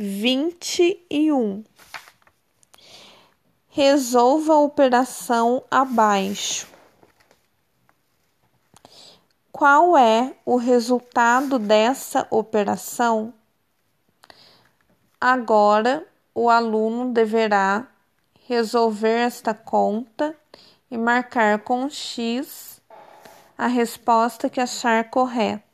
vinte e um. Resolva a operação abaixo. Qual é o resultado dessa operação? Agora, o aluno deverá resolver esta conta e marcar com X a resposta que achar correta.